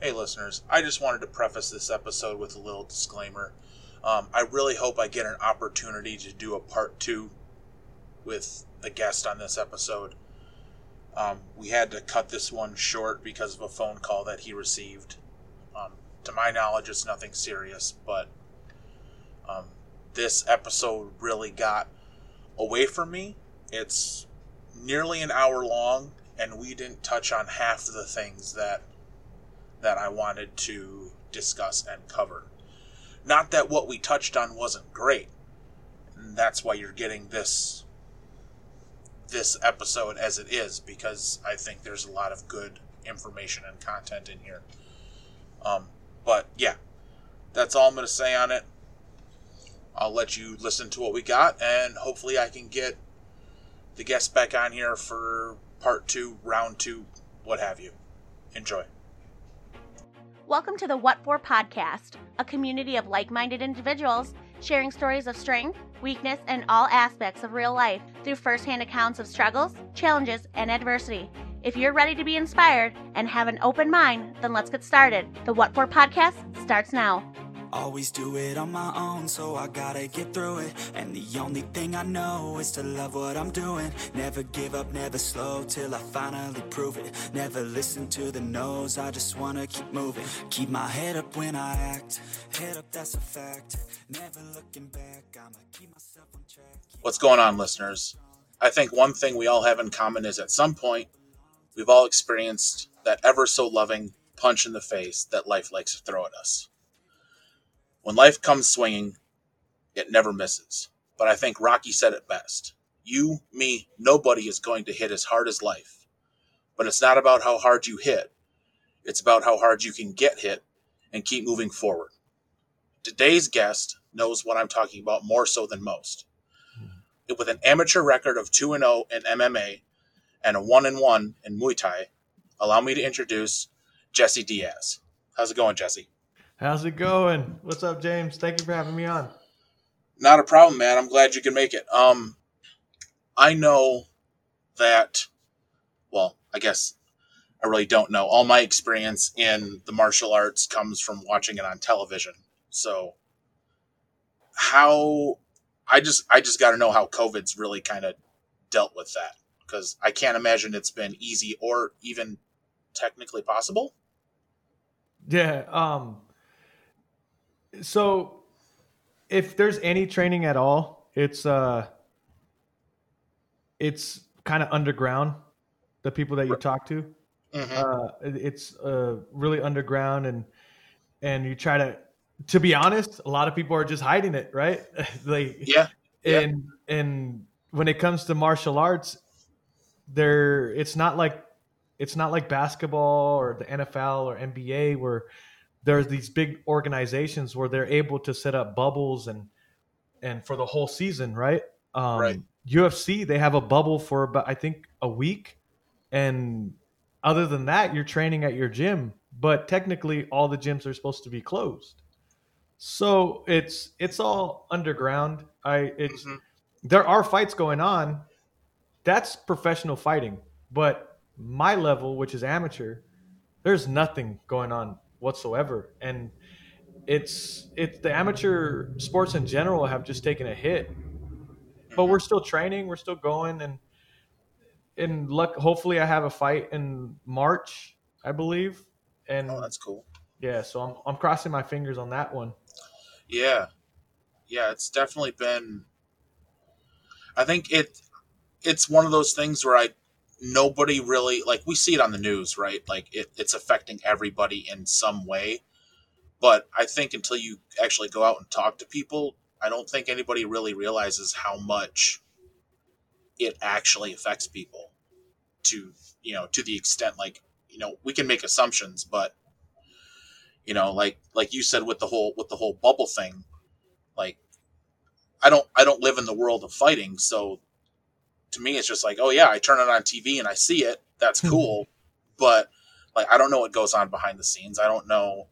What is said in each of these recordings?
Hey, listeners, I just wanted to preface this episode with a little disclaimer. Um, I really hope I get an opportunity to do a part two with a guest on this episode. Um, we had to cut this one short because of a phone call that he received. Um, to my knowledge, it's nothing serious, but um, this episode really got away from me. It's nearly an hour long, and we didn't touch on half of the things that that I wanted to discuss and cover. Not that what we touched on wasn't great. And that's why you're getting this this episode as it is because I think there's a lot of good information and content in here. Um, but yeah, that's all I'm going to say on it. I'll let you listen to what we got, and hopefully, I can get the guest back on here for part two, round two, what have you. Enjoy. Welcome to the What For podcast, a community of like minded individuals sharing stories of strength, weakness, and all aspects of real life through firsthand accounts of struggles, challenges, and adversity. If you're ready to be inspired and have an open mind, then let's get started. The What For podcast starts now. Always do it on my own, so I gotta get through it. And the only thing I know is to love what I'm doing. Never give up, never slow till I finally prove it. Never listen to the no's, I just wanna keep moving. Keep my head up when I act. Head up, that's a fact. Never looking back, I'ma keep myself on track. What's going on, listeners? I think one thing we all have in common is at some point, we've all experienced that ever so loving punch in the face that life likes to throw at us. When life comes swinging, it never misses. But I think Rocky said it best. You, me, nobody is going to hit as hard as life. But it's not about how hard you hit, it's about how hard you can get hit and keep moving forward. Today's guest knows what I'm talking about more so than most. With an amateur record of 2 0 in MMA and a 1 1 in Muay Thai, allow me to introduce Jesse Diaz. How's it going, Jesse? How's it going? What's up, James? Thank you for having me on. Not a problem, man. I'm glad you can make it. Um, I know that. Well, I guess I really don't know. All my experience in the martial arts comes from watching it on television. So, how I just I just got to know how COVID's really kind of dealt with that because I can't imagine it's been easy or even technically possible. Yeah. Um. So, if there's any training at all, it's uh, it's kind of underground. The people that you talk to, Mhm. uh, it's uh really underground, and and you try to. To be honest, a lot of people are just hiding it, right? like Yeah, Yeah. and and when it comes to martial arts there it's not like it's not like basketball or the NFL or NBA where there's these big organizations where they're able to set up bubbles and and for the whole season, right? Um, Right. UFC they have a bubble for about I think a week, and other than that, you're training at your gym. But technically, all the gyms are supposed to be closed. So it's it's all underground. I it's Mhm. there are fights going on. That's professional fighting, but my level, which is amateur, there's nothing going on whatsoever, and it's it's the amateur sports in general have just taken a hit. But we're still training, we're still going, and and luck. Hopefully, I have a fight in March, I believe, and oh, that's cool. yeah, so I'm I'm crossing my fingers on that one. Yeah. Yeah, it's definitely been I think it it's one of those things where I nobody really like we see it on the news, right? Like it, it's affecting everybody in some way. But I think until you actually go out and talk to people, I don't think anybody really realizes how much it actually affects people to you know, to the extent like, you know, we can make assumptions, but you know, like like you said with the whole with the whole bubble thing, like I don't I don't live in the world of fighting, so to me it's just like, oh yeah, I turn it on TV and I see it. That's hmm. cool, but like I don't know what goes on behind the scenes. I don't know,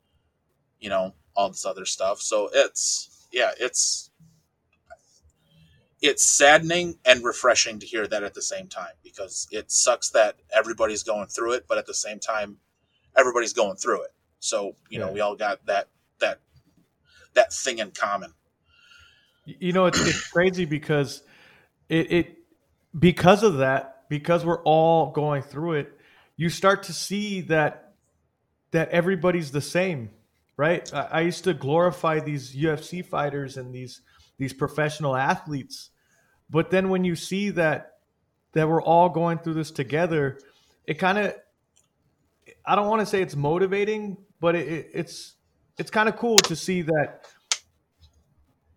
you know, all this other stuff. So it's yeah, it's it's saddening and refreshing to hear that at the same time because it sucks that everybody's going through it, but at the same time everybody's going through it. So you know Yeah. we all got that that that thing in common. you know it's, it's crazy because it, it because of that because we're all going through it you start to see that that everybody's the same right? I, I used to glorify these ufc fighters and these these professional athletes but then when you see that that we're all going through this together it kind of i don't want to say it's motivating but it, it, it's it's kind of cool to see that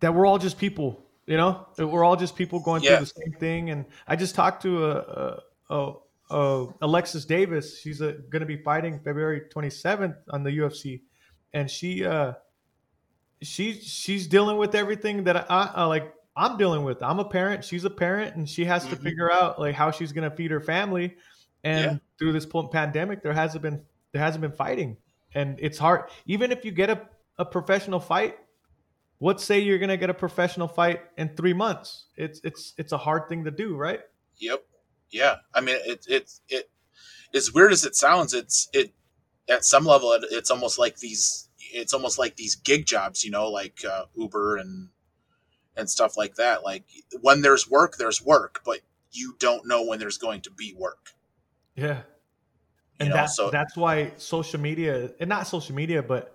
that we're all just people, you know, we're all just people going Yeah. through the same thing. And I just talked to a, a, a, Alexis Davis. She's uh, going to be fighting February 27th on the UFC, and she uh, she she's dealing with everything that I, I like. I'm dealing with. I'm a parent. She's a parent, and she has to Mhm. figure out like how she's going to feed her family. And Yeah. through this pandemic, there hasn't been there hasn't been fighting, and it's hard. Even if you get a, a professional fight, what say you're gonna get a professional fight in three months? It's it's it's a hard thing to do, right? Yep. Yeah. I mean, it it it as weird as it sounds, it's it at some level it, it's almost like these it's almost like these gig jobs, you know, like uh, Uber and and stuff like that. Like when there's work, there's work, but you don't know when there's going to be work. Yeah. You And know, that, so that's why social media, and not social media, but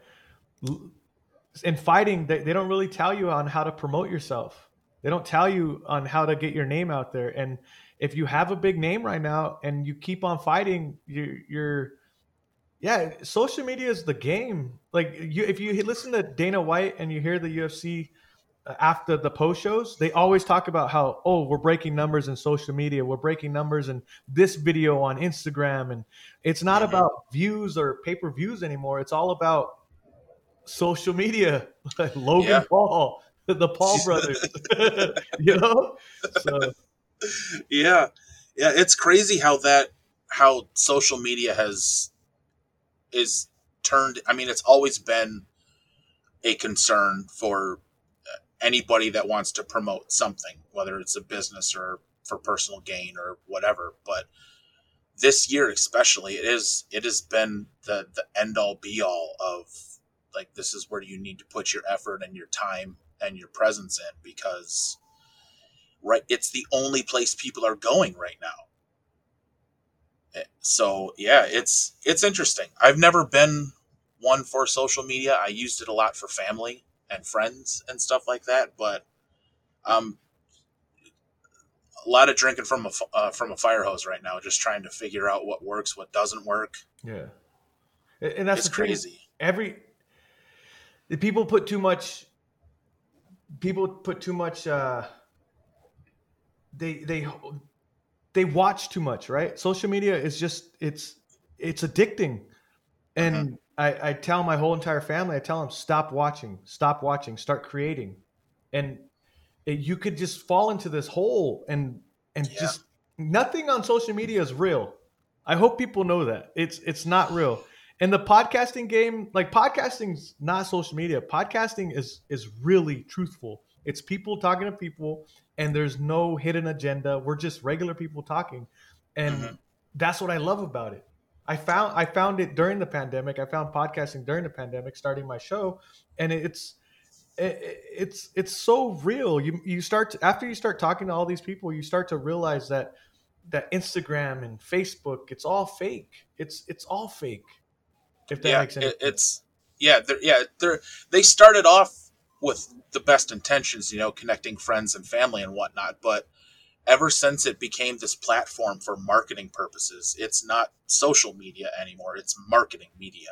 in fighting, they, they don't really tell you on how to promote yourself. They don't tell you on how to get your name out there. And if you have a big name right now and you keep on fighting, you're, you're, yeah, social media is the game. Like you, if you listen to Dana White and you hear the UFC after the post shows, they always talk about how, oh, we're breaking numbers in social media, we're breaking numbers in this video on Instagram, and it's not Mhm. about views or pay per views anymore. It's all about social media, like Logan Yeah. Paul, the Paul brothers, you know. So yeah yeah it's crazy how that how social media has is turned i mean it's always been a concern for uh, anybody that wants to promote something whether it's a business or for personal gain or whatever but this year especially it is it has been the the end all be all of like this is where you need to put your effort and your time and your presence in because right it's the only place people are going right now. Eh, so yeah it's it's interesting. I've never been one for social media. I used it a lot for family and friends and stuff like that but um a lot of drinking from a uh, from a fire hose right now just trying to figure out what works what doesn't work. Yeah, and that's it's the thing. crazy. Every the people put too much people put too much uh they they they watch too much right? Social media is just it's it's addicting. And I, I tell my whole entire family i tell them stop watching stop watching start creating. And it, you could just fall into this hole and and Yeah. just nothing on social media is real. I hope people know that. It's it's not real and the podcasting game like podcasting's not social media. Podcasting is is really truthful. It's people talking to people and there's no hidden agenda. We're just regular people talking. And Mhm. that's what i love about it. I found i found it during the pandemic. I found podcasting during the pandemic starting my show. And it's it, it's it's so real. You you start to, after you start talking to all these people you start to realize that that instagram and facebook it's all fake. It's it's all fake if that yeah makes any it, it's yeah they're yeah they're they started off with the best intentions you know connecting friends and family and whatnot but ever since it became this platform for marketing purposes it's not social media anymore it's marketing media.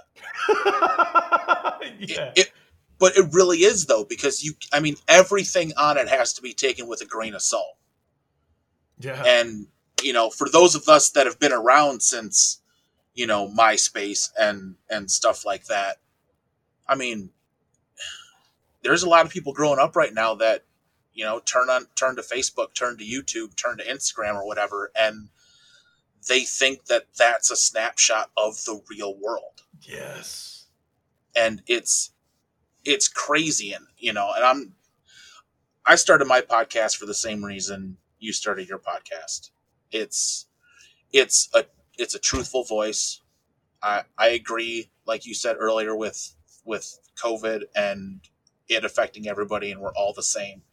It- it, but it really is though because you i mean everything on it has to be taken with a grain of salt. Yeah. And you know for those of us that have been around since you know myspace and and stuff like that. I mean there's a lot of people growing up right now that you know turn on turn to facebook turn to youtube turn to instagram or whatever and they think that that's a snapshot of the real world. Yes. And it's it's crazy and you know and i'm i started my podcast for the same reason you started your podcast. It's it's a it's a truthful voice I I agree, like you said earlier, with with COVID and it affecting everybody, and we're all the same.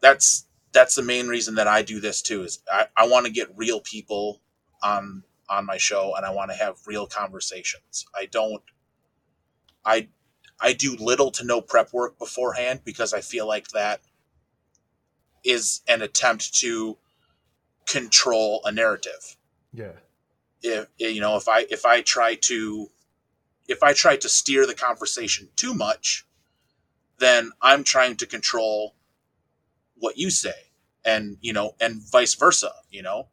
That's that's the main reason that I do this too. Is I, I want to get real people on on my show, and I want to have real conversations. I don't. I I do little to no prep work beforehand because I feel like that is an attempt to control a narrative. Yeah. If eh, you know, if I if I try to if I try to steer the conversation too much, then I'm trying to control what you say and you know and vice versa, you know.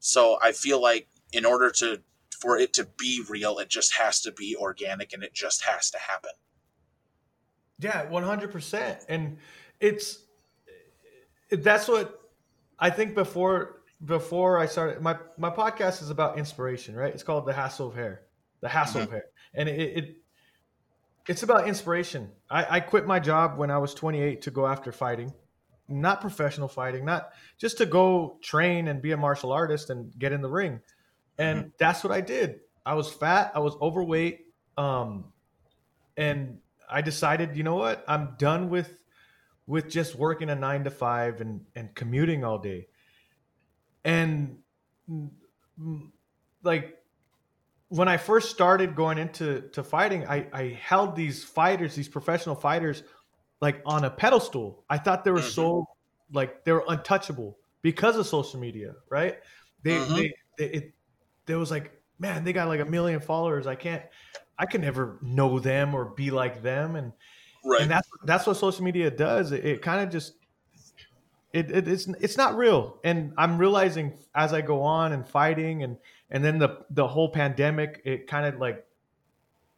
So I feel like in order to for it to be real, it just has to be organic and it just has to happen. Yeah, 100%. And it's that's what I think before before I started my my podcast is about inspiration, right? It's called The Hassle of Hair. The Hassle mm-hmm. of Hair. And it, it it's about inspiration. I, I quit my job when I was 28 to go after fighting, not professional fighting, not just to go train and be a martial artist and get in the ring. And mm-hmm. that's what I did. I was fat, I was overweight, um, and I decided, you know what? I'm done with with just working a nine to five and and commuting all day. And like when I first started going into to fighting, I, I held these fighters, these professional fighters, like on a pedestal. I thought they were mm-hmm. so like they were untouchable because of social media, right? They mm-hmm. they, they it, there was like, man, they got like a million followers. I can't I can never know them or be like them, and right. and that's that's what social media does. It, it kind of just it, it, it's it's not real, and I'm realizing as I go on and fighting, and and then the the whole pandemic, it kind of like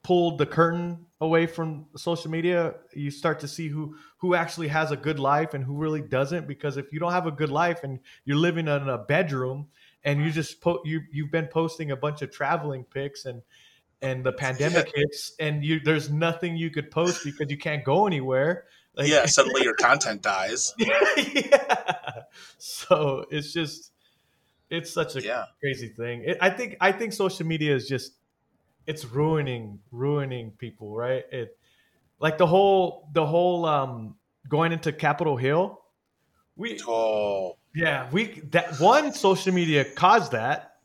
pulled the curtain away from social media. You start to see who who actually has a good life and who really doesn't. Because if you don't have a good life and you're living in a bedroom and you just po- you you've been posting a bunch of traveling pics and and the pandemic hits and you there's nothing you could post because you can't go anywhere like, yeah suddenly your content dies yeah so it's just it's such a yeah. crazy thing it, i think i think social media is just it's ruining ruining people right it like the whole the whole um going into capitol hill we oh yeah we that one social media caused that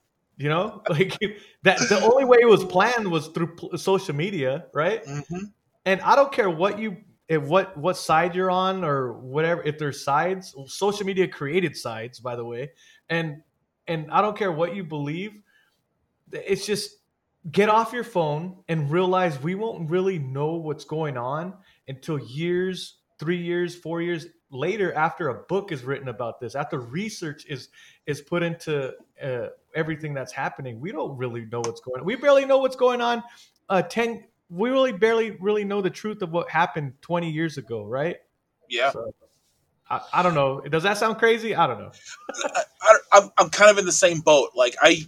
you know, like that. The only way it was planned was through social media, right? Mm-hmm. And I don't care what you, if what what side you're on or whatever. If there's sides, social media created sides, by the way, and and I don't care what you believe. It's just get off your phone and realize we won't really know what's going on until years, three years, four years later after a book is written about this after research is is put into uh, everything that's happening we don't really know what's going on we barely know what's going on uh 10 we really barely really know the truth of what happened 20 years ago right? Yeah. So, I, I, don't know. Does that sound crazy? I don't know. I, I'm, I'm kind of in the same boat. Like i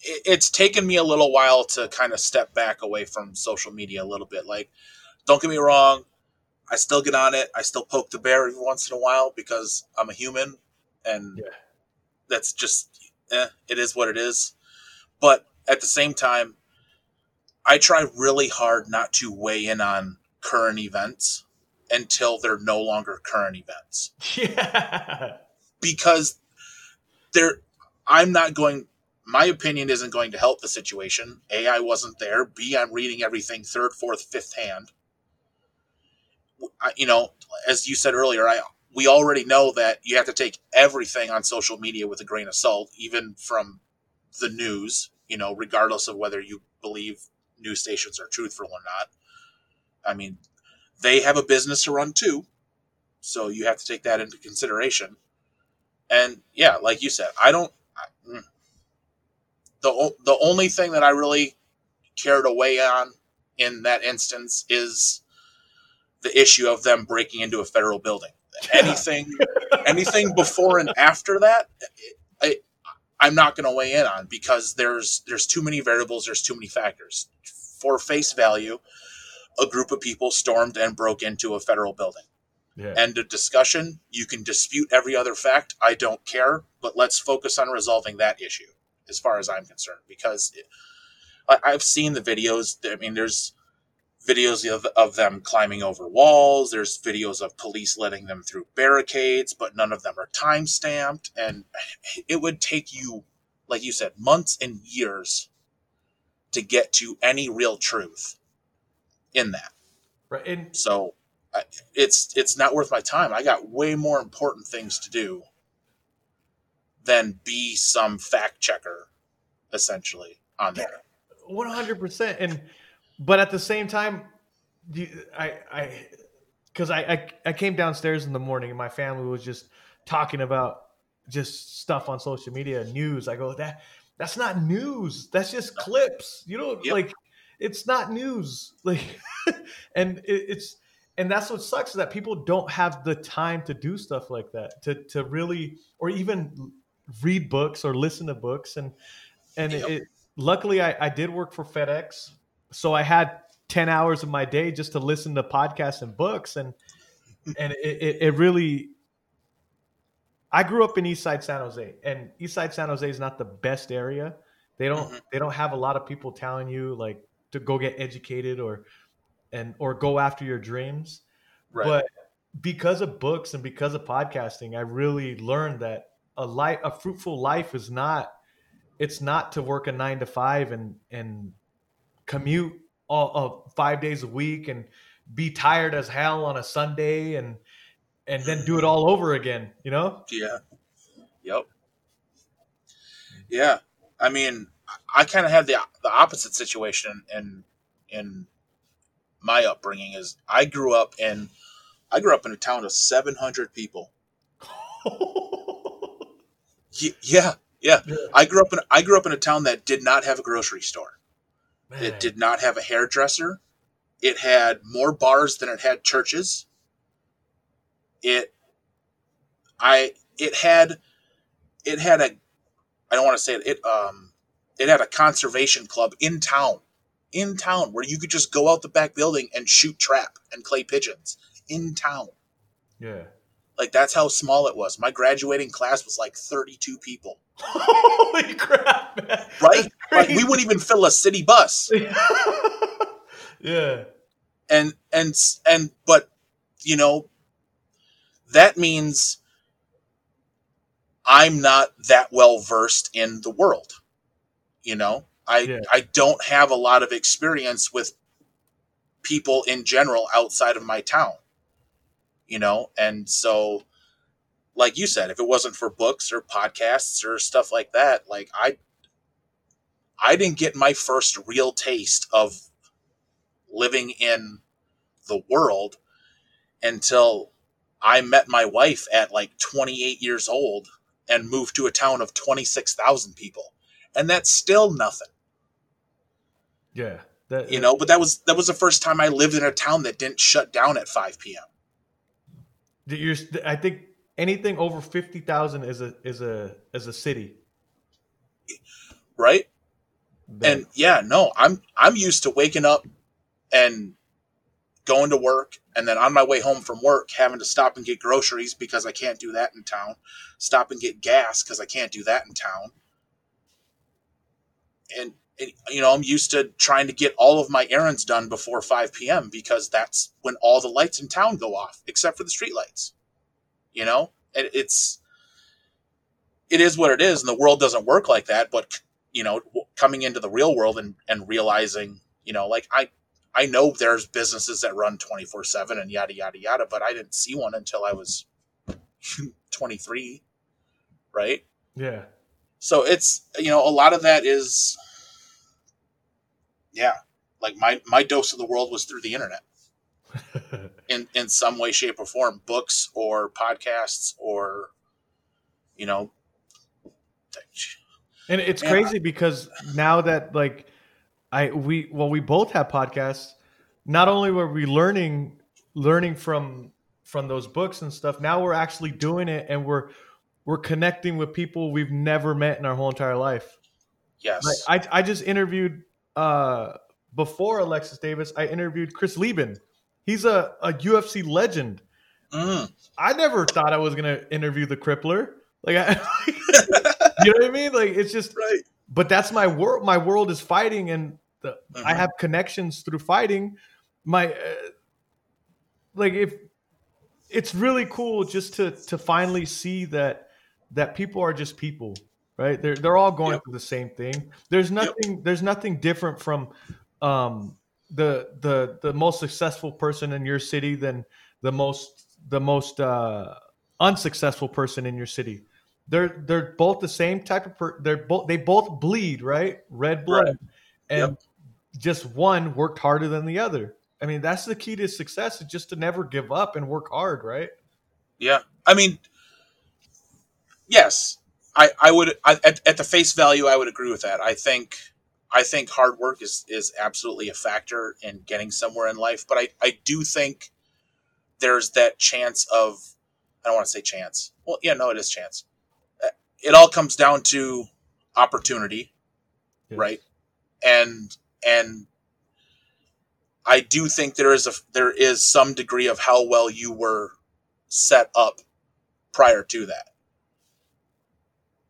it's taken me a little while to kind of step back away from social media a little bit. Like don't get me wrong I still get on it. I still poke the bear every once in a while because I'm a human, and yeah. that's just eh, it is what it is. But at the same time, I try really hard not to weigh in on current events until they're no longer current events. Yeah. Because they're I'm not going my opinion isn't going to help the situation. A, I wasn't there. B, I'm reading everything third, fourth, fifth hand you know, as you said earlier, I we already know that you have to take everything on social media with a grain of salt, even from the news. You know, regardless of whether you believe news stations are truthful or not. I mean, they have a business to run too, so you have to take that into consideration. And yeah, like you said, I don't. I, mm. the the only thing that I really cared weigh on in that instance is the issue of them breaking into a federal building. Anything, anything before and after that, I, I'm not going to weigh in on because there's there's too many variables. There's too many factors. For face value, a group of people stormed and broke into a federal building. Yeah. End of discussion. You can dispute every other fact. I don't care, but let's focus on resolving that issue as far as I'm concerned because it, I, I've seen the videos. I mean, there's videos of, of them climbing over walls. There's videos of police letting them through barricades, but none of them are time stamped. And it would take you, like you said, months and years to get to any real truth in that. Right. And So I- it's it's not worth my time. I got way more important things to do than be some fact checker, essentially on there. One hundred percent, and but at the same time, I, I, because I, I, I came downstairs in the morning and my family was just talking about just stuff on social media, news. I go that that's not news. That's just clips. You know, Yep. like it's not news. Like, and it, it's and that's what sucks is that people don't have the time to do stuff like that to to really or even read books or listen to books and and Yep. it, luckily I, I did work for FedEx, so I had ten hours of my day just to listen to podcasts and books, and and it, it, it really. I grew up in East Side San Jose, and East Side San Jose is not the best area. They don't Mhm. they don't have a lot of people telling you like to go get educated or and or go after your dreams. Right. But because of books and because of podcasting, I really learned that a life, a fruitful life, is not. It's not to work a nine to five and and commute all uh, five days a week and be tired as hell on a Sunday and and then do it all over again. You know? Yeah. Yep. Yeah. I mean, I kind of had the the opposite situation in in my upbringing. Is I grew up in I grew up in a town of seven hundred people. Yeah, yeah. Yeah. I grew up in I grew up in a town that did not have a grocery store. Man. It did not have a hairdresser. It had more bars than it had churches. It I it had it had a I don't want to say it, it um it had a conservation club in town. In town where you could just go out the back building and shoot trap and clay pigeons in town. Yeah. Like that's how small it was. My graduating class was like 32 people. Holy crap! Man. Right? Like we wouldn't even fill a city bus. yeah. and and and but you know that means i'm not that well versed in the world you know i Yeah. i don't have a lot of experience with people in general outside of my town you know and so like you said if it wasn't for books or podcasts or stuff like that like i i didn't get my first real taste of living in the world until I met my wife at like 28 years old and moved to a town of 26,000 people. And that's still nothing, Yeah. That, you know, but that was that was the first time I lived in a town that didn't shut down at 5 p.m. you're, I think anything over fifty thousand is a is a is a city. right? And yeah, no, I'm I'm used to waking up and going to work and then on my way home from work having to stop and get groceries because I can't do that in town. Stop and get gas because I can't do that in town. And you know, I'm used to trying to get all of my errands done before 5 p.m. because that's when all the lights in town go off, except for the street lights. You know, and it's it is what it is, and the world doesn't work like that. But you know, coming into the real world and and realizing, you know, like I I know there's businesses that run 24 seven and yada yada yada, but I didn't see one until I was 23, right? yeah. So it's you know a lot of that is, yeah, like my my dose of the world was through the internet in in some way, shape, or form, books or podcasts or, you know, And it's Man, crazy because now that like I we well we both have podcasts. Not only were we learning learning from from those books and stuff, now we're actually doing it and we're we're connecting with people we've never met in our whole entire life. yes, Like I I just interviewed uh before Alexis Davis, I interviewed Chris Leben. He's a, a UFC legend. Mm. I never thought I was gonna interview the crippler. Like I you know what I mean? Like it's just right, but that's my world. My world is fighting, and the, I Mhm. have connections through fighting. My uh, like if it's really cool just to to finally see that that people are just people, right? They're they're all going Yep. through the same thing. There's nothing there's nothing different from um the the the most successful person in your city than the most the most uh unsuccessful person in your city. They're they're both the same type of per- they're both they both bleed, right? Red blood. Right. And just one worked harder than the other. I mean, that's the key to success is just to never give up and work hard, right? Yeah, I mean, yes, I I would I, at at the face value I would agree with that. I think I think hard work is is absolutely a factor in getting somewhere in life, but I I do think there's that chance of I don't want to say chance. Well, yeah, no, it is chance. Uh, It all comes down to opportunity, Yes. right? And and I do think there is a there is some degree of how well you were set up prior to that.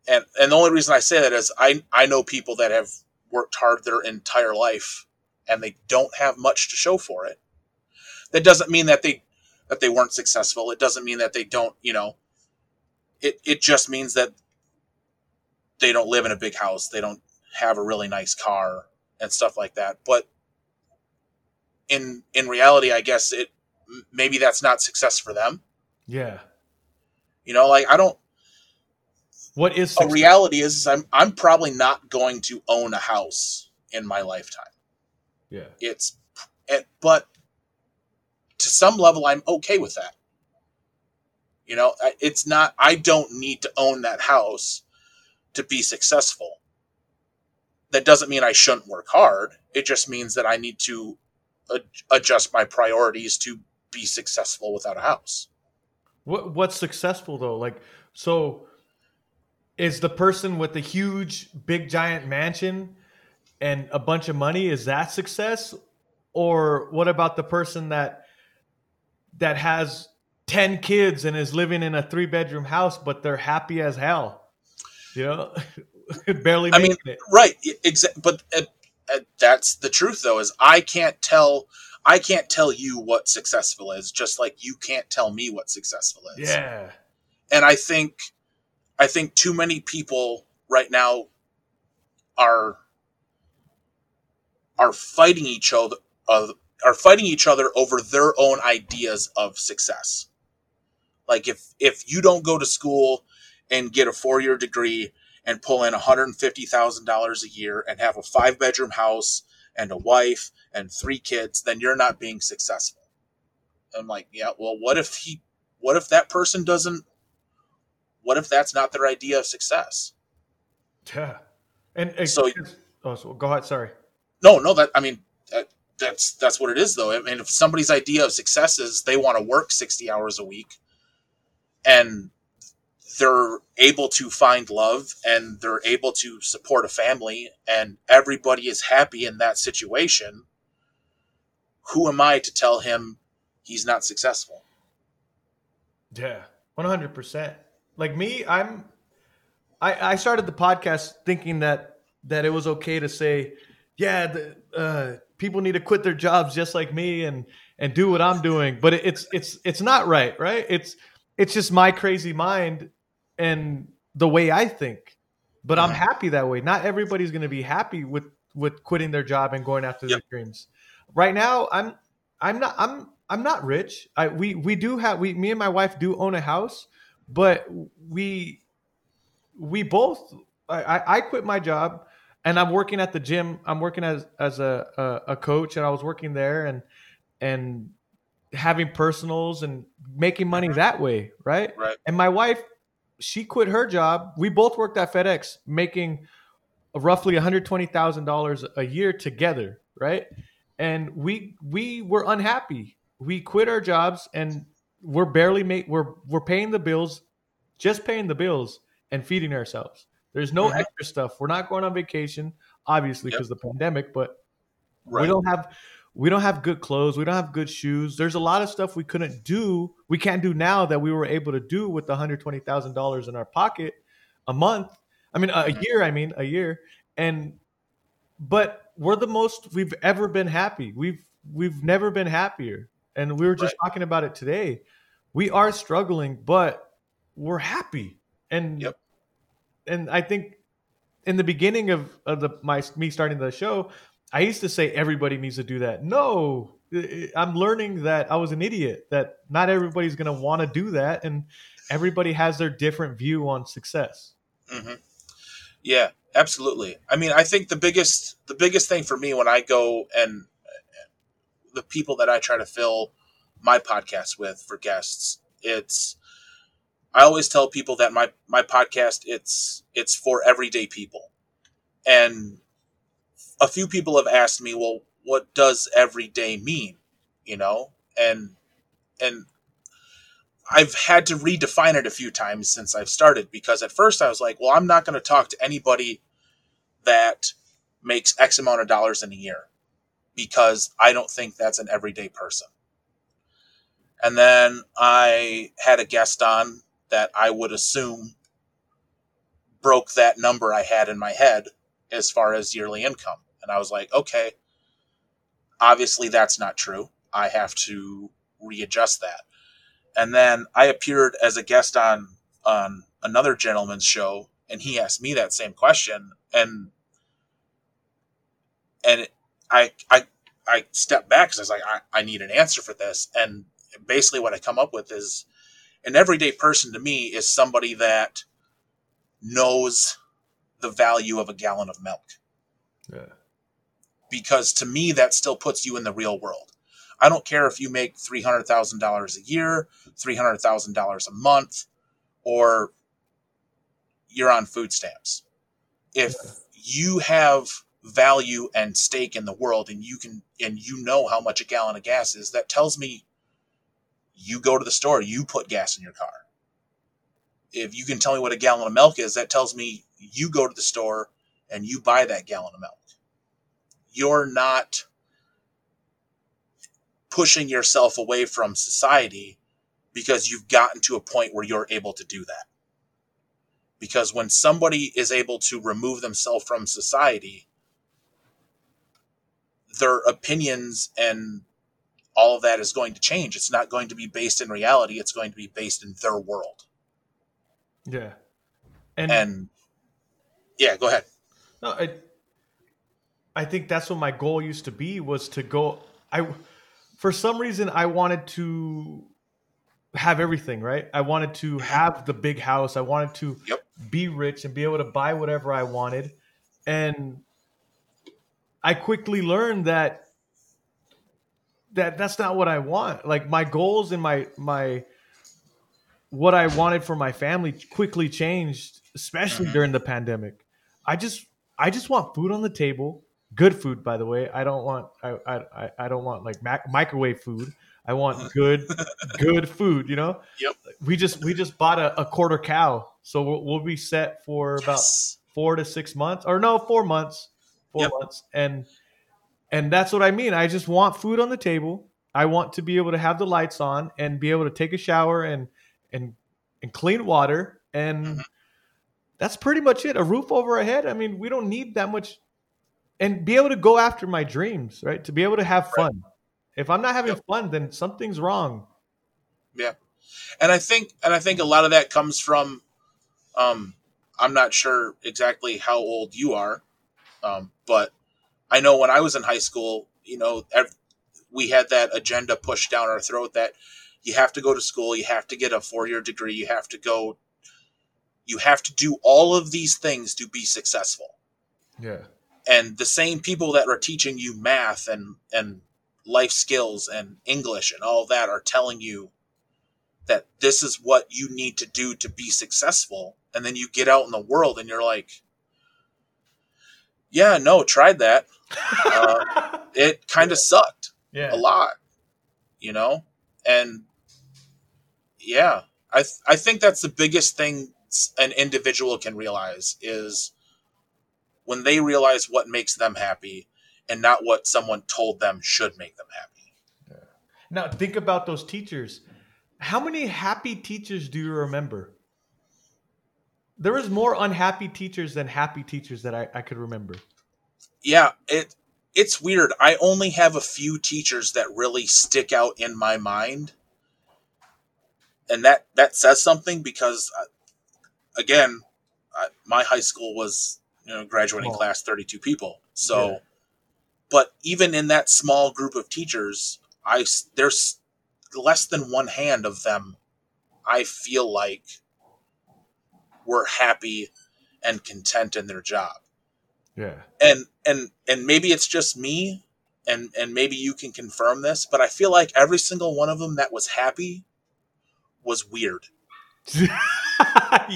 And and the only reason I say that is I I know people that have worked hard their entire life and they don't have much to show for it. That doesn't mean that they that they weren't successful. It doesn't mean that they don't, you know, it it just means that they don't live in a big house. They don't have a really nice car and stuff like that. But in in reality, I guess it maybe that's not success for them. Yeah. You know, like I don't What is a reality is, is I'm I'm probably not going to own a house in my lifetime. yeah. It's it, but to some level I'm okay with that. You know, it's not I don't need to own that house to be successful. That doesn't mean I shouldn't work hard. It just means that I need to ad- adjust my priorities to be successful without a house. What what's successful though? Like so is the person with the huge big giant mansion and a bunch of money is that success or what about the person that that has 10 kids and is living in a three bedroom house but they're happy as hell you know barely I mean, it Right. Exactly. But uh, uh, that's the truth, though, is I can't tell. I can't tell you what successful is, just like you can't tell me what successful is. yeah And I think, I think too many people right now are are fighting each other. Uh, are fighting each other over their own ideas of success. Like if if you don't go to school and get a four year degree and pull in $150,000 a year and have a five bedroom house and a wife and three kids, then you're not being successful. I'm like, yeah, well, what if he, what if that person doesn't, what if that's not their idea of success? yeah and, and So- oh so go ahead sorry No, no, that, I mean, that, that's, that's what it is though. I mean, if somebody's idea of success is they want to work 60 hours a week and they're able to find love and they're able to support a family and everybody is happy in that situation who am i to tell him he's not successful Yeah, one hundred percent. Like me, I'm. I I started the podcast thinking that that it was okay to say, yeah, the, uh, people need to quit their jobs just like me and and do what I'm doing. But it, it's it's it's not right, right? It's it's just my crazy mind and the way I think. But I'm Mhm. happy that way. Not everybody's going to be happy with with quitting their job and going after Yep. their dreams. Right now, I'm I'm not I'm I'm not rich. I we we do have we me and my wife do own a house, but we we both I I, quit my job and I'm working at the gym. I'm working as as a, a a coach and I was working there and and having personals and making money that way, right? right And my wife, she quit her job. We both worked at FedEx, making roughly one hundred twenty thousand dollars a year together, right? And we we were unhappy. We quit our jobs, and we're barely make we're we're paying the bills, just paying the bills and feeding ourselves. There's no Mhm. extra stuff. We're not going on vacation, obviously, Yep. because the pandemic. But right we don't have we don't have good clothes we don't have good shoes there's a lot of stuff we couldn't do we can't do now that we were able to do with the $120000 in our pocket a month i mean a, Mhm. year i mean a year and but we're the most we've ever been happy. We've we've never been happier. And we were just Right. talking about it today. We are struggling, but we're happy. And Yep. and I think in the beginning of, of the my me starting the show, I used to say everybody needs to do that. No, I'm learning that I was an idiot. That not everybody's going to want to do that, and everybody has their different view on success. hmm Yeah, absolutely. I mean, I think the biggest the biggest thing for me when I go and the people that I try to fill my podcast with for guests, it's I always tell people that my my podcast it's it's for everyday people. And a few people have asked me, "Well, what does everyday mean?" You know? And and I've had to redefine it a few times since I've started because at first I was like, well, I'm not going to talk to anybody that makes X amount of dollars in a year because I don't think that's an everyday person. And then I had a guest on that I would assume broke that number I had in my head as far as yearly income. And I was like, okay, obviously that's not true. I have to readjust that and then I appeared as a guest on on another gentleman's show, and he asked me that same question, and and I I I stepped back because I was like, I, I need an answer for this, and basically what I come up with is an everyday person to me is somebody that knows the value of a gallon of milk Yeah. because to me that still puts you in the real world. I don't care if you make three hundred thousand dollars a year, three hundred thousand dollars a month, or you're on food stamps. If you have value and stake in the world, and you can and you know how much a gallon of gas is, that tells me you go to the store, you put gas in your car. If you can tell me what a gallon of milk is, that tells me you go to the store and you buy that gallon of milk. You're not pushing yourself away from society because you've gotten to a point where you're able to do that. Because when somebody is able to remove themselves from society, their opinions and all of that is going to change. It's not going to be based in reality, it's going to be based in their world. Yeah. And, And yeah, go ahead. no, I, I think that's what my goal used to be was to go. I, for some reason, I wanted to have everything, right? I wanted to mm-hmm. have the big house. I wanted to Yep. be rich and be able to buy whatever I wanted. And I quickly learned that that that's not what I want. Like my goals and my my what I wanted for my family quickly changed, especially Mhm. during the pandemic. I just I just want food on the table, good food by the way. I don't want I I I- don't want like mac- microwave food. I want good good food, you know? Yep. We just we just bought a, a quarter cow. So we'll, we'll be set for about four to six months or no four months Yep. months and and that's what i mean. I just want food on the table. I want to be able to have the lights on and be able to take a shower and and and clean water. And Mhm. that's pretty much it. A roof over our head. I mean we don't need that much. And be able to go after my dreams right? To be able to have fun. If i'm not having Yep. fun then something's wrong. Yeah, and I think and I think a lot of that comes from, um, I'm not sure exactly how old you are, um, but I know when I was in high school, you know, ev- we had that agenda pushed down our throat that you have to go to school, you have to get a four year degree, you have to go, you have to do all of these things to be successful. Yeah. And the same people that are teaching you math and and life skills and english and all that are telling you that this is what you need to do to be successful and then you get out in the world and you're like yeah no tried that. Uh, it kind of sucked yeah. a lot you know? And yeah i th- i think that's the biggest thing an individual can realize is when they realize what makes them happy and not what someone told them should make them happy. Now think about those teachers. How many happy teachers do you remember? There was more unhappy teachers than happy teachers that I, I could remember. Yeah, it it's weird. I only have a few teachers that really stick out in my mind, and that that says something because, uh, again, uh, my high school was you know graduating Small. class thirty two people. So, Yeah. but even in that small group of teachers, I there's less than one hand of them. I feel like were happy and content in their job Yeah. and and and maybe it's just me and and maybe you can confirm this but i feel like every single one of them that was happy was weird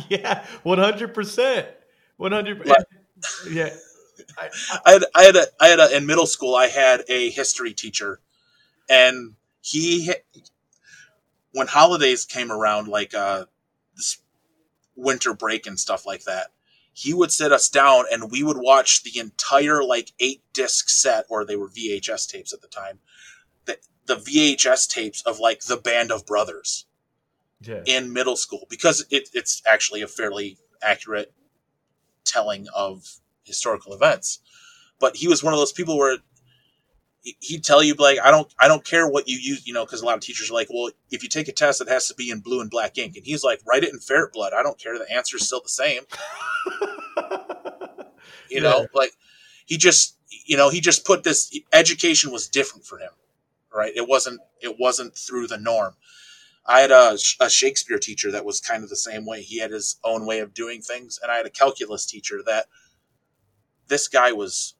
yeah, one hundred percent, one hundred. Like- Yeah, i had i had a i had a in middle school i had a history teacher and he when holidays came around like uh winter break and stuff like that he would sit us down and we would watch the entire like eight disc set or they were vhs tapes at the time the, the vhs tapes of like the band of brothers yeah, in middle school because it, it's actually a fairly accurate telling of historical events. But he was one of those people where he- he'd tell you like, I don't, I don't care what you use, you know, because a lot of teachers are like, well, if you take a test, it has to be in blue and black ink, and he's like, write it in ferret blood. I don't care. The answer is still the same. You know, like he just, you know, he just put this education was different for him, right? It wasn't, it wasn't through the norm. I had a, a Shakespeare teacher that was kind of the same way. He had his own way of doing things, and I had a calculus teacher that this guy was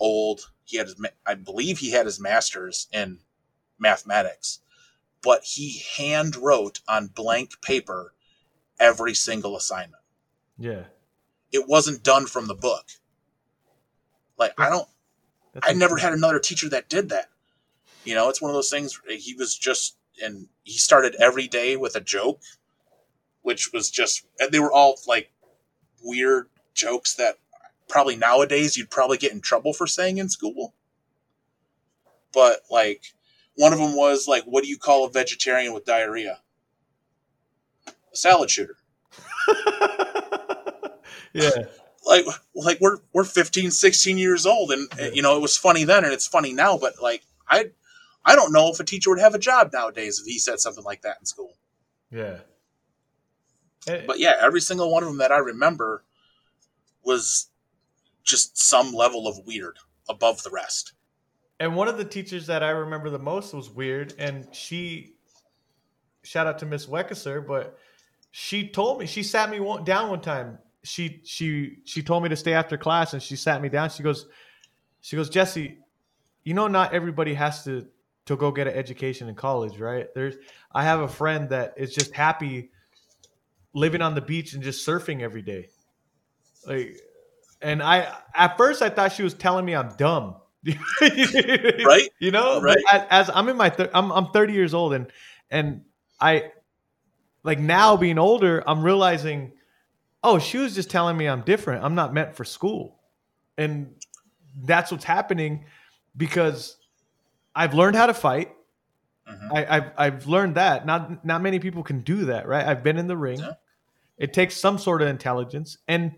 old. He had his, I believe he had his master's in mathematics, but he hand wrote on blank paper every single assignment. yeah. It wasn't done from the book. Like I don't That's I never had another teacher that did that. You know, it's one of those things. Eh, he was just, and he started every day with a joke, which was just, and they were all like weird jokes that probably nowadays you'd probably get in trouble for saying in school. But like, one of them was like, "What do you call a vegetarian with diarrhea?" A salad shooter. yeah, like like we're we're 15 16 years old and uh, you know it was funny then and it's funny now but like i i don't know if a teacher would have a job nowadays if he said something like that in school yeah. But yeah every single one of them that i remember was just some level of weird above the rest And one of the teachers that I remember the most was weird, and she, shout out to Miss Weckeser, but she told me she sat me one, down one time. She she she told me to stay after class, and she sat me down. She goes, she goes, Jesse, you know, not everybody has to to go get an education in college, right? There's I have a friend that is just happy living on the beach and just surfing every day, like. And I at first I thought she was telling me I'm dumb. Right? You know, Right. As, as I'm in my thir- I'm I'm 30 years old and and I like now being older, I'm realizing, oh, she was just telling me I'm different. I'm not meant for school, and that's what's happening because I've learned how to fight. Mhm. I, I've I've learned that. Not not many people can do that, right? I've been in the ring. Yeah. It takes some sort of intelligence, and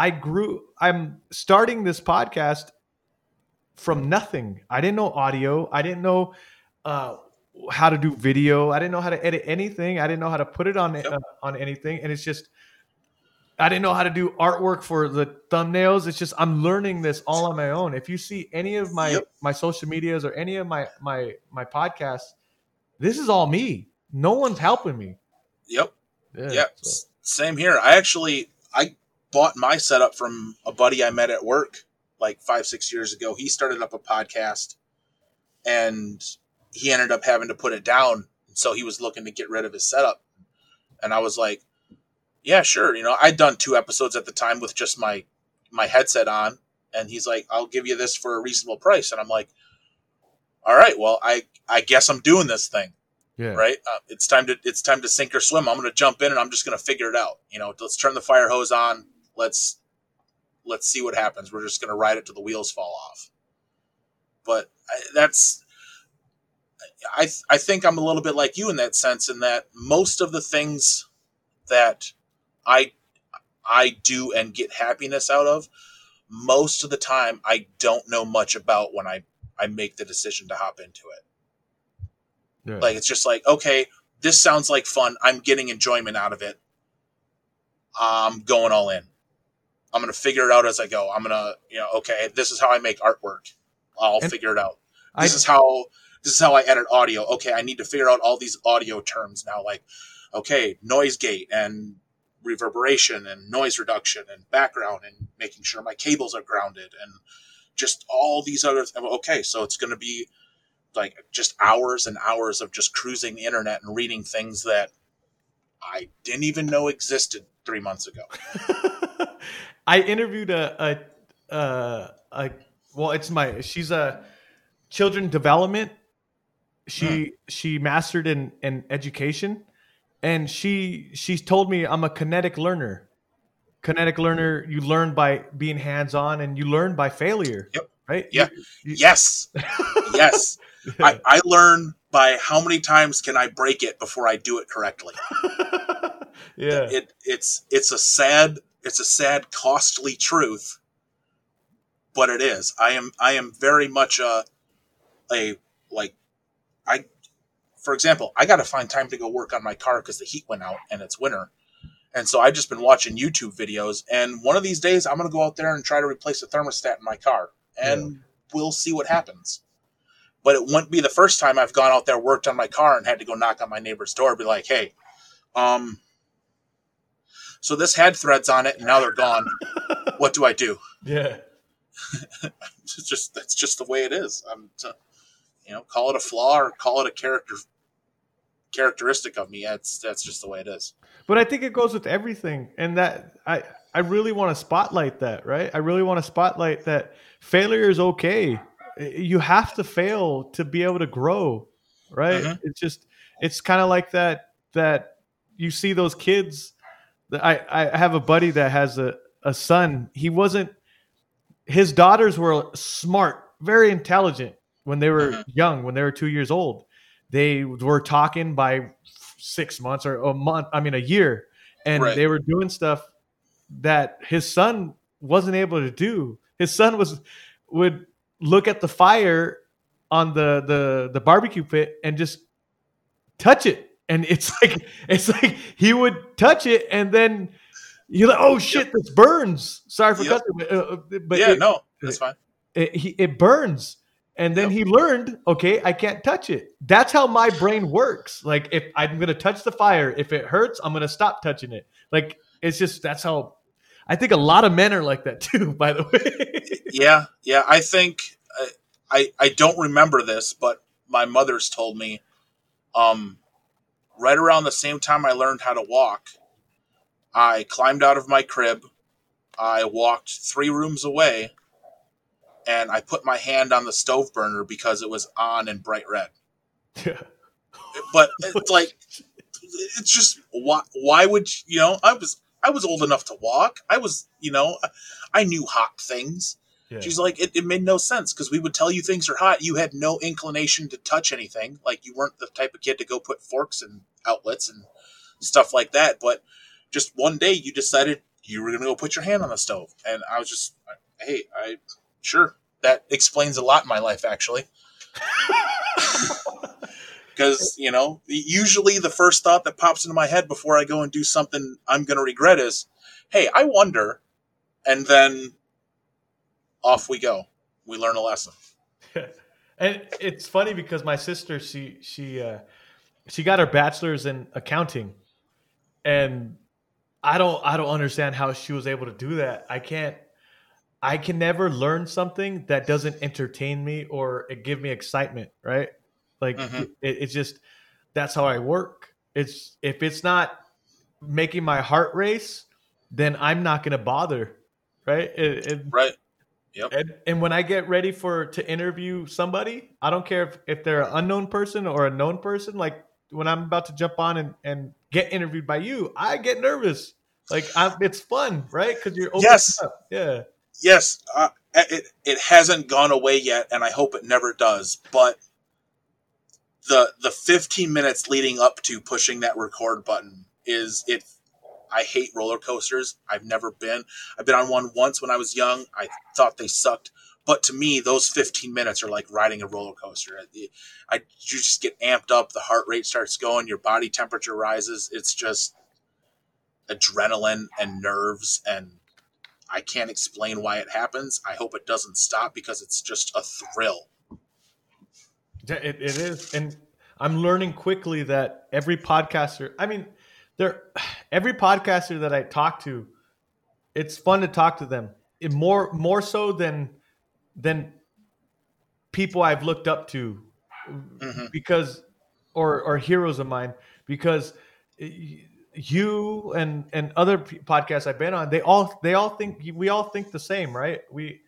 I grew. I'm starting this podcast from nothing. I didn't know audio. I didn't know uh, how to do video. I didn't know how to edit anything. I didn't know how to put it on Yep. uh, on anything. And it's just I didn't know how to do artwork for the thumbnails. It's just I'm learning this all on my own. If you see any of my Yep. my social medias or any of my my my podcasts, this is all me. No one's helping me. yep Yeah. yeah so- same here i actually i bought my setup from a buddy i met at work like five six years ago he started up a podcast and he ended up having to put it down so he was looking to get rid of his setup and i was like yeah sure you know i'd done two episodes at the time with just my my headset on and he's like i'll give you this for a reasonable price and i'm like all right well i i guess i'm doing this thing yeah. right? Uh, it's time to it's time to sink or swim. I'm going to jump in and I'm just going to figure it out. You know, let's turn the fire hose on. Let's let's see what happens. We're just going to ride it till the wheels fall off. But I, that's I I think I'm a little bit like you in that sense in that most of the things that I I do and get happiness out of, most of the time I don't know much about when I I make the decision to hop into it. Yeah. Like it's just like, okay, this sounds like fun. I'm getting enjoyment out of it. I'm going all in. I'm gonna figure it out as I go. I'm gonna, you know, okay, this is how I make artwork. I'll And figure it out. I- This is how this is how I edit audio. Okay, I need to figure out all these audio terms now, like okay, noise gate and reverberation and noise reduction and background and making sure my cables are grounded and just all these other okay, so it's gonna be like just hours and hours of just cruising the internet and reading things that I didn't even know existed three months ago. I interviewed a a, a a well, it's my she's a children development. She hmm. she mastered in in education, and she she's told me I'm a kinetic learner. Kinetic learner, you learn by being hands on, and you learn by failure. Yep. Right. Yeah. You- Yes, yes. I, I learn by how many times can I break it before I do it correctly. yeah. It it's it's a sad it's a sad costly truth, but it is. I am I am very much a a like I for example, I got to find time to go work on my car because the heat went out and it's winter. And so I've just been watching YouTube videos. And one of these days, I'm going to go out there and try to replace a thermostat in my car. And we'll see what happens. But it wouldn't be the first time I've gone out there, worked on my car, and had to go knock on my neighbor's door, be like, hey, um, so this had threads on it and now they're gone. what do I do? yeah. It's just that's just the way it is. I'm, t- you know, call it a flaw or call it a character characteristic of me. That's that's just the way it is. But I think it goes with everything, and that I I really want to spotlight that, right? I really want to spotlight that failure is okay. You have to fail to be able to grow, right? Mhm. It's just it's kind of like that that you see those kids. I I have a buddy that has a a son. He wasn't. His daughters were smart, very intelligent when they were Mhm. young, when they were two years old. They were talking by six months or a month. I mean, a year, and Right. they were doing stuff that his son wasn't able to do. His son was would look at the fire on the the the barbecue pit and just touch it, and it's like it's like he would touch it, and then you're like, oh shit, this burns. Sorry for Yep. cutting, but, uh, but yeah, it, no, that's fine. it, he, it burns. And then he learned, okay, I can't touch it. That's how my brain works. Like if I'm gonna touch the fire, if it hurts, I'm gonna stop touching it. Like it's just that's how. I think a lot of men are like that too. By the way, Yeah, yeah. I think I, I I don't remember this, but my mother's told me, um, right around the same time I learned how to walk, I climbed out of my crib, I walked three rooms away, and I put my hand on the stove burner because it was on and bright red. yeah. But it's like, it's just why? Why would you, you know? I was I was old enough to walk. I was you know, I knew hot things. Yeah. She's like, it, it made no sense because we would tell you things are hot. You had no inclination to touch anything. Like you weren't the type of kid to go put forks in outlets and stuff like that. But just one day you decided you were going to go put your hand on the stove. And I was just, hey, I, sure. That explains a lot in my life, actually. Because, you know, usually the first thought that pops into my head before I go and do something I'm going to regret is, hey, I wonder. And then off we go. We learn a lesson. and it's funny because my sister she she uh she got her bachelor's in accounting and i don't i don't understand how she was able to do that i can't i can never learn something that doesn't entertain me or it give me excitement right like Mhm. it, it's just that's how i work it's if it's not making my heart race then i'm not gonna bother right it, it, Right. and, and when I get ready for to interview somebody, I don't care if, if they're an unknown person or a known person. Like when I'm about to jump on and, and get interviewed by you, I get nervous. Like I, it's fun, right? Because you're Yes. up. Yeah. Yes, uh, it, it hasn't gone away yet, and I hope it never does. But the the 15 minutes leading up to pushing that record button is it. I hate roller coasters. I've never been. I've been on one once when I was young. I thought they sucked. But to me, those 15 minutes are like riding a roller coaster. I, you just get amped up. The heart rate starts going. Your body temperature rises. It's just adrenaline and nerves. And I can't explain why it happens. I hope it doesn't stop because it's just a thrill. It, it is. And I'm learning quickly that every podcaster, I mean, there, every podcaster that I talk to, it's fun to talk to them. It more more so than than people I've looked up to mm-hmm. because or or heroes of mine because you and and other podcasts I've been on they all they all think we all think the same right we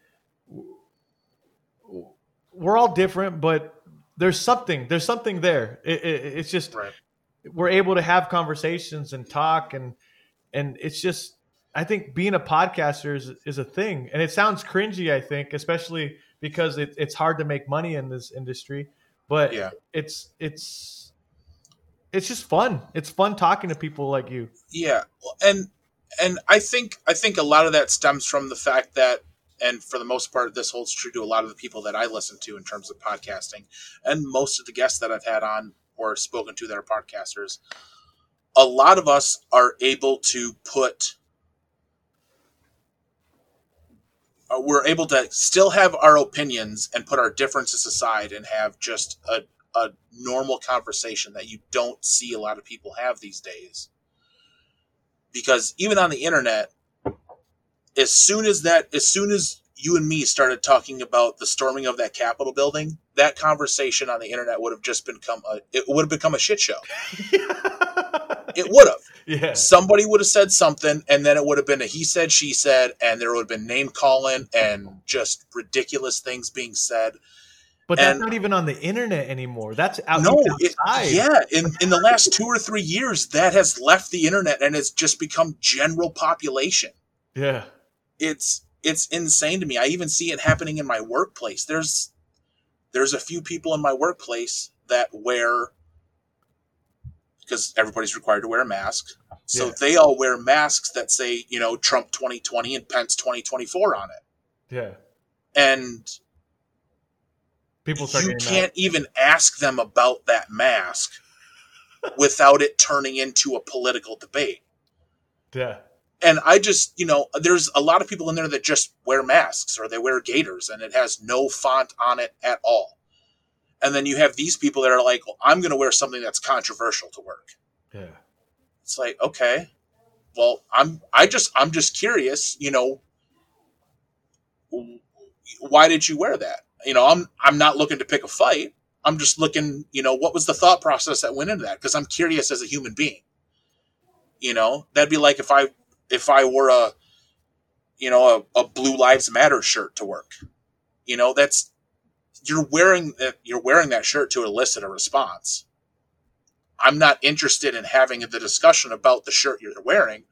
we're all different but there's something there's something there it, it, it's just right. we're able to have conversations and talk and and it's just I think being a podcaster is, is a thing, and it sounds cringy. I think, especially because it, it's hard to make money in this industry, but yeah. it's it's it's just fun. It's fun talking to people like you. Yeah, and and I think I think a lot of that stems from the fact that, and for the most part, this holds true to a lot of the people that I listen to in terms of podcasting, and most of the guests that I've had on or spoken to that are podcasters. A lot of us are able to put uh, Uh, we're able to still have our opinions and put our differences aside and have just a, a normal conversation that you don't see a lot of people have these days. Because even on the internet, as soon as that, as soon as you and me started talking about the storming of that Capitol building, that conversation on the internet would have just become a, it would have become a shit show. it would have. Yeah. Somebody would have said something, and then it would have been a he said, she said, and there would have been name calling and just ridiculous things being said. But that's not even on the internet anymore. That's out, no, outside. It, yeah. In in the last two or three years, that has left the internet and it's just become general population. Yeah. It's it's insane to me. I even see it happening in my workplace. There's there's a few people in my workplace that wear because everybody's required to wear a mask. So yeah. they all wear masks that say, you know, Trump 2020 and Pence 2024 on it. Yeah. And people you can't even ask them about that mask without it turning into a political debate. Yeah. And I just, you know, there's a lot of people in there that just wear masks or they wear gaiters and it has no font on it at all. And then you have these people that are like, well, I'm going to wear something that's controversial to work. Yeah. It's like, okay, well, I'm, I just, I'm just curious, you know, why did you wear that? You know, I'm, I'm not looking to pick a fight. I'm just looking, you know, what was the thought process that went into that? Because I'm curious as a human being. You know, that'd be like if I, if I wore a, you know, a, a Blue Lives Matter shirt to work. You know, that's you're wearing uh, you're wearing that shirt to elicit a response. I'm not interested in having the discussion about the shirt you're wearing.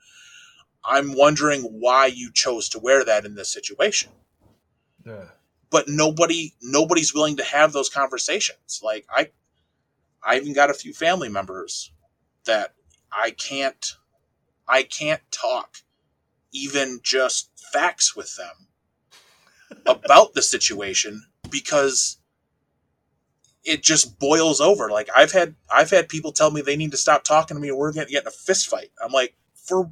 I'm wondering why you chose to wear that in this situation. Yeah. But nobody nobody's willing to have those conversations. Like I I even got a few family members that I can't I can't talk even just facts with them about the situation because it just boils over. Like I've had I've had people tell me they need to stop talking to me or we're gonna get in a fist fight. I'm like, for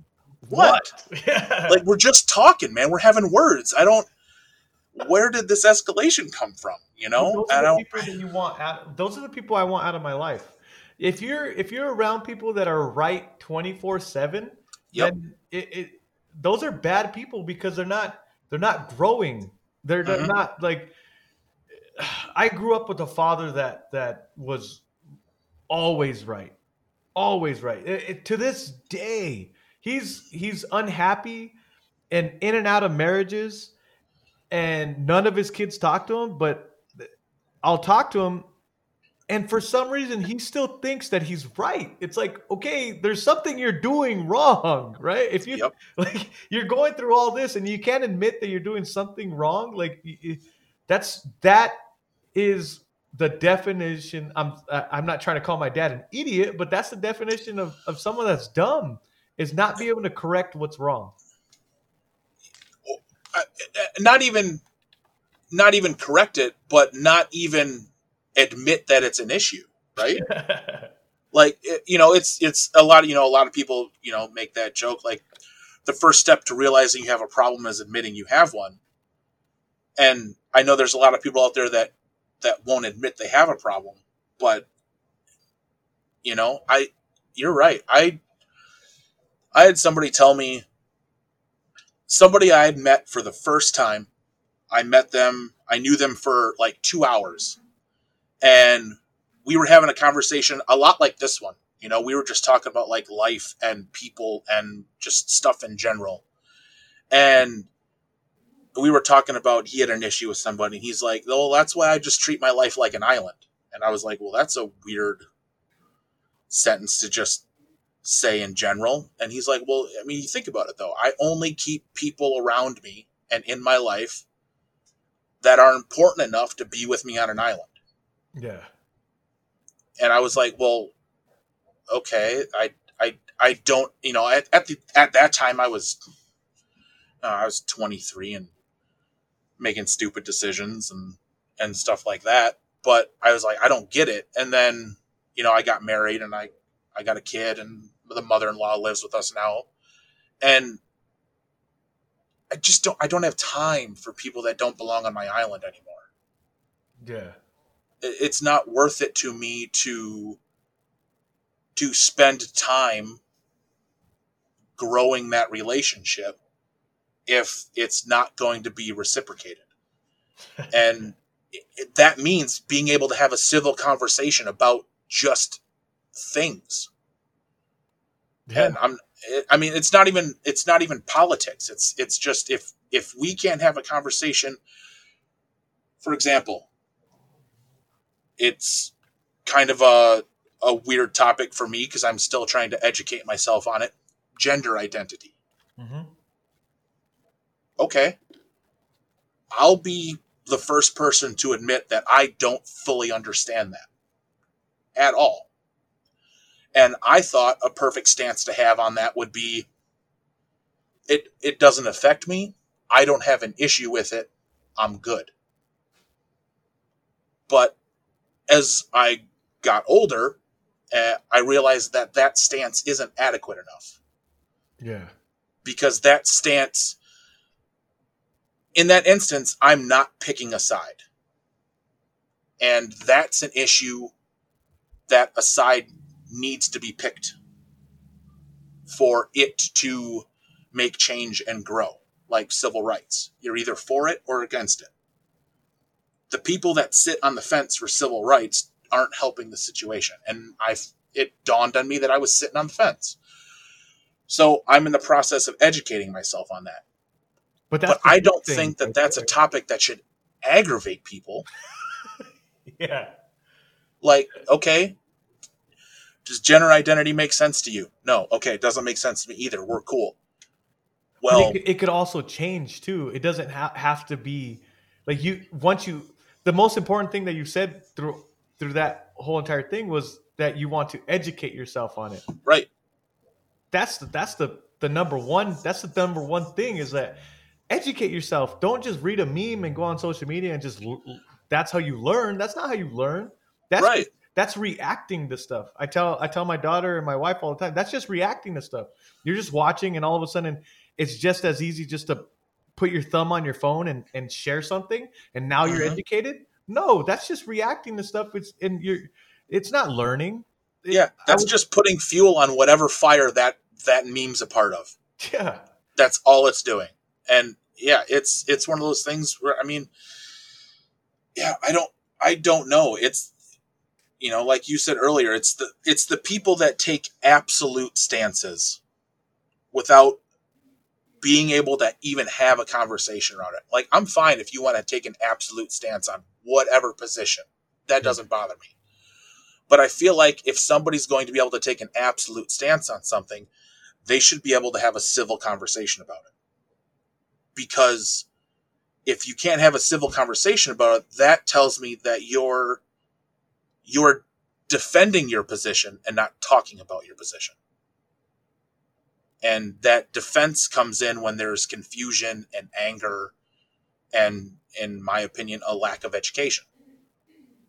what? what? Like we're just talking, man. We're having words. I don't where did this escalation come from? You know? Those are the people that you want out those are the people I want out of my life. If you're if you're around people that are right twenty four seven, then it, it those are bad people because they're not they're not growing. They're, they're mm-hmm. not like I grew up with a father that that was always right, always right. It, it, to this day, he's he's unhappy and in and out of marriages, and none of his kids talk to him. But I'll talk to him, and for some reason, he still thinks that he's right. It's like, okay, there's something you're doing wrong, right? If you yep. like, you're going through all this, and you can't admit that you're doing something wrong, like. That's that is the definition. I'm I'm not trying to call my dad an idiot, but that's the definition of, of someone that's dumb. is not be able to correct what's wrong. Uh, not even not even correct it, but not even admit that it's an issue, right? like you know, it's it's a lot of you know a lot of people you know make that joke like the first step to realizing you have a problem is admitting you have one. And I know there's a lot of people out there that that won't admit they have a problem, but you know, I you're right. I I had somebody tell me somebody I had met for the first time. I met them, I knew them for like 2 hours. And we were having a conversation a lot like this one. You know, we were just talking about like life and people and just stuff in general. And we were talking about he had an issue with somebody. He's like, "Oh, that's why I just treat my life like an island." And I was like, "Well, that's a weird sentence to just say in general." And he's like, "Well, I mean, you think about it though. I only keep people around me and in my life that are important enough to be with me on an island." Yeah. And I was like, "Well, okay, I I I don't, you know, at, at the at that time I was uh, I was 23 and making stupid decisions and and stuff like that. But I was like, I don't get it. And then, you know, I got married and I I got a kid and the mother-in-law lives with us now. And I just don't I don't have time for people that don't belong on my island anymore. Yeah. It's not worth it to me to to spend time growing that relationship if it's not going to be reciprocated. and it, that means being able to have a civil conversation about just things. Yeah. And I'm I mean it's not even it's not even politics. It's it's just if if we can't have a conversation for example, it's kind of a a weird topic for me because I'm still trying to educate myself on it. Gender identity. Mm-hmm. Okay. I'll be the first person to admit that I don't fully understand that at all. And I thought a perfect stance to have on that would be it it doesn't affect me. I don't have an issue with it. I'm good. But as I got older, uh, I realized that that stance isn't adequate enough. Yeah. Because that stance, in that instance, I'm not picking a side. And that's an issue that a side needs to be picked for it to make change and grow, like civil rights. You're either for it or against it. The people that sit on the fence for civil rights aren't helping the situation. And I it dawned on me that I was sitting on the fence. So I'm in the process of educating myself on that. But, but I don't thing. think that that's a topic that should aggravate people. yeah. Like, okay, does gender identity make sense to you? No. Okay, it doesn't make sense to me either. We're cool. Well, it, it, could also change too. It doesn't ha- have to be like you once you the most important thing that you said through through that whole entire thing was that you want to educate yourself on it. Right. That's the, that's the the number one. That's the number one thing is that educate yourself. Don't just read a meme and go on social media and just that's how you learn. That's not how you learn. That's right. That's reacting to stuff. I tell I tell my daughter and my wife all the time. That's just reacting to stuff. You're just watching, and all of a sudden, it's just as easy just to put your thumb on your phone and, and share something, and now you're mm-hmm. educated. No, that's just reacting to stuff. It's and you're it's not learning. It, yeah, that's would, just putting fuel on whatever fire that that meme's a part of. Yeah, that's all it's doing. And yeah, it's it's one of those things where I mean, yeah, I don't I don't know. It's you know, like you said earlier, it's the it's the people that take absolute stances without being able to even have a conversation around it. Like, I'm fine if you want to take an absolute stance on whatever position. That doesn't bother me. But I feel like if somebody's going to be able to take an absolute stance on something, they should be able to have a civil conversation about it. Because if you can't have a civil conversation about it, that tells me that you're you're defending your position and not talking about your position. and that defense comes in when there's confusion and anger and in my opinion a lack of education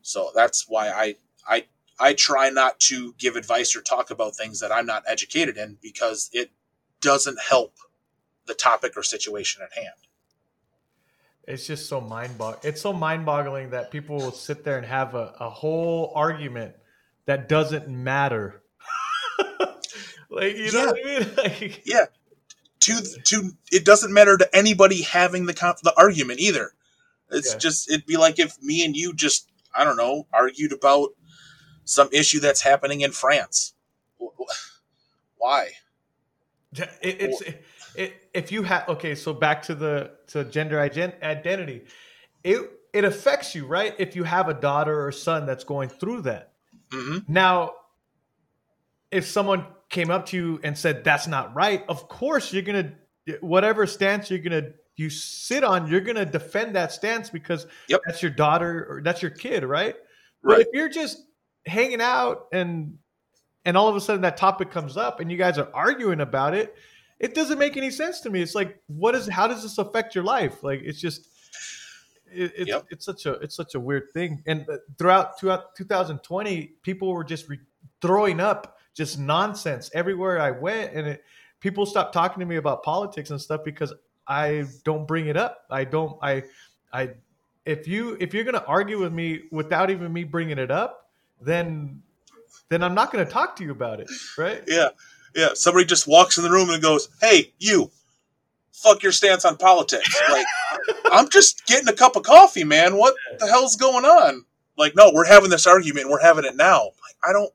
so that's why i i i try not to give advice or talk about things that i'm not educated in because it doesn't help the topic or situation at hand it's just so mind boggling it's so mind boggling that people will sit there and have a, a whole argument that doesn't matter like you know Yeah. what I mean? Like, yeah to to it doesn't matter to anybody having the the argument either it's Yeah. just it'd be like if me and you just i don't know argued about some issue that's happening in france Wh- wh- why it, it's it, if you have okay, so back to the to gender ident- identity, it it affects you, right? If you have a daughter or son that's going through that. hmm Now, if someone came up to you and said that's not right, of course you're gonna whatever stance you're gonna you sit on, you're gonna defend that stance because Yep. that's your daughter or that's your kid, right? But right if you're just hanging out and and all of a sudden that topic comes up and you guys are arguing about it, it doesn't make any sense to me. It's like, what is how does this affect your life? Like it's just it, it's Yep. it's such a it's such a weird thing. And uh, throughout throughout 2020, people were just re- throwing up just nonsense everywhere I went, and it, people stopped talking to me about politics and stuff because I don't bring it up. I don't. I I if you if you're gonna argue with me without even me bringing it up, then then I'm not gonna talk to you about it, right? yeah yeah somebody just walks in the room and goes hey you fuck your stance on politics. Like i'm just getting a cup of coffee man. What the hell's going on? Like no we're having this argument. We're having it now. Like i don't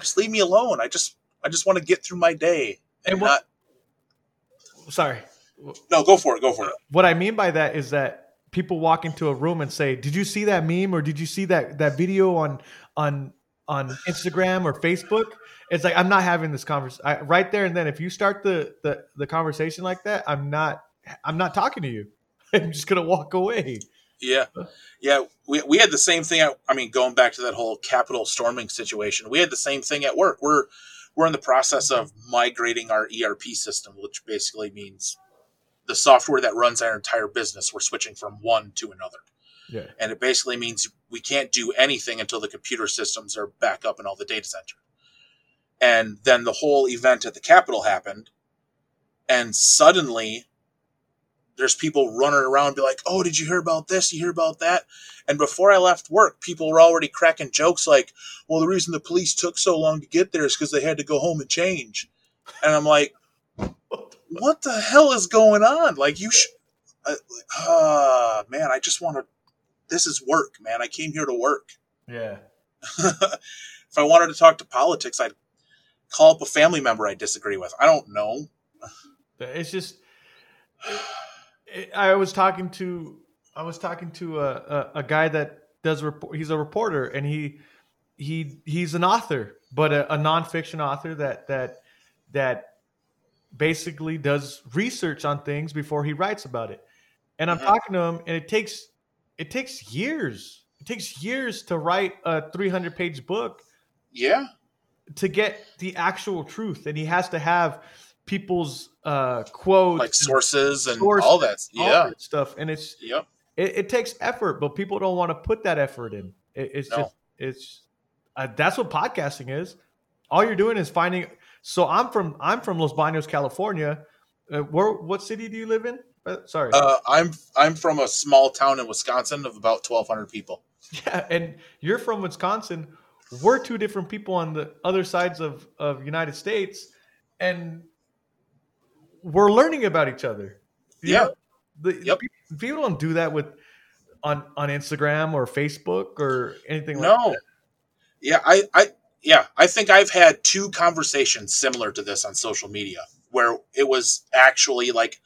just leave me alone. I just i just want to get through my day and, And what- not Sorry. no go for it go for it. What I mean by that is that people walk into a room and say, "Did you see that meme or did you see that that video on on on Instagram or Facebook?" It's like I'm not having this conversation right there and then. If you start the, the the conversation like that, I'm not I'm not talking to you. I'm just gonna walk away. Yeah, yeah. We, we had the same thing. At, I mean, going back to that whole Capitol storming situation, we had the same thing at work. We're we're in the process of migrating our ERP system, which basically means the software that runs our entire business. We're switching from one to another, Yeah. and it basically means we can't do anything until the computer systems are back up in all the data center. And then the whole event at the Capitol happened, and suddenly there's people running around be like, "Oh, did you hear about this? You hear about that?" And before I left work, people were already cracking jokes like, "Well, the reason the police took so long to get there is because they had to go home and change." And I'm like, "What the hell is going on? Like, you should." Uh, uh, man, I just want to. This is work, man. I came here to work. Yeah. if I wanted to talk to politics, I'd call up a family member I disagree with. I don't know. It's just I was talking to I was talking to a, a, a guy that does report. He's a reporter and he he he's an author, but a, a nonfiction author that that that basically does research on things before he writes about it. And I'm Mhm. talking to him, and it takes it takes years. It takes years to write a 300 page book Yeah, to get the actual truth, and he has to have people's uh, quotes, like sources and Sources, all that. all that stuff, and it's yep. it, it takes effort, but people don't want to put that effort in. It, it's No. just it's uh, that's what podcasting is. All you're doing is finding. So I'm from I'm from Los Banos, California. Uh, where what city do you live in? Uh, sorry. Uh, I'm I'm from a small town in Wisconsin of about 1,200 people. Yeah, and you're from Wisconsin. We're two different people on the other sides of of United States, and we're learning about each other. You Yeah. know? the, Yep. people, people don't do that with on on Instagram or Facebook or anything like No, that. yeah, I, I, yeah, I think I've had two conversations similar to this on social media where it was actually like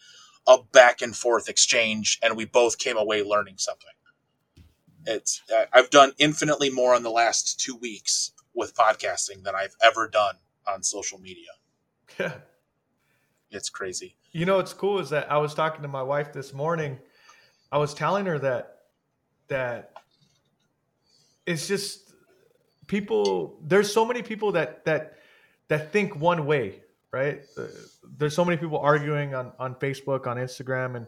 a back and forth exchange, and we both came away learning something. It's I've done infinitely more in the last two weeks with podcasting than I've ever done on social media. Yeah. It's crazy. You know what's cool is that I was talking to my wife this morning. I was telling her that that it's just people there's so many people that that that think one way, right? Uh, there's so many people arguing on on Facebook, on Instagram, and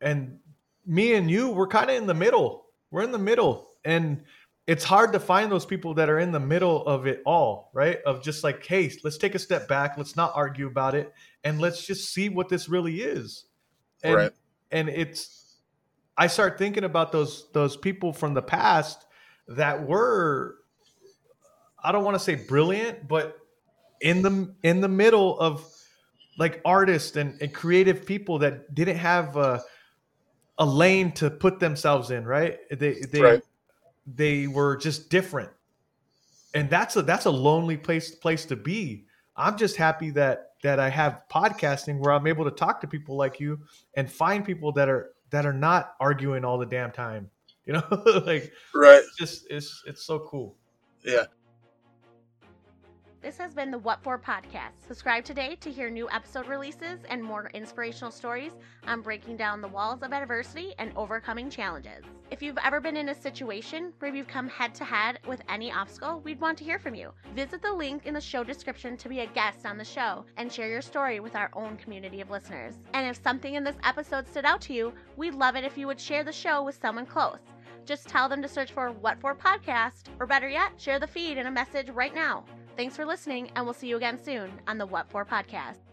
and me and you, we're kind of in the middle. We're in the middle, and it's hard to find those people that are in the middle of it all, right? Of just like, hey, let's take a step back, let's not argue about it, and let's just see what this really is. And, Right. And it's, I start thinking about those those people from the past that were, I don't want to say brilliant, but in the in the middle of like artists and, and creative people that didn't have a, a lane to put themselves in, right? They they Right. they were just different. And that's a that's a lonely place place to be. I'm just happy that that I have podcasting where I'm able to talk to people like you and find people that are that are not arguing all the damn time. You know, like Right. it's just it's it's so cool. Yeah. This has been the What For podcast. Subscribe today to hear new episode releases and more inspirational stories on breaking down the walls of adversity and overcoming challenges. If you've ever been in a situation where you've come head to head with any obstacle, we'd want to hear from you. Visit the link in the show description to be a guest on the show and share your story with our own community of listeners. And if something in this episode stood out to you, we'd love it if you would share the show with someone close. Just tell them to search for What For Podcast, or better yet, share the feed in a message right now. Thanks for listening, and we'll see you again soon on the What For Podcast.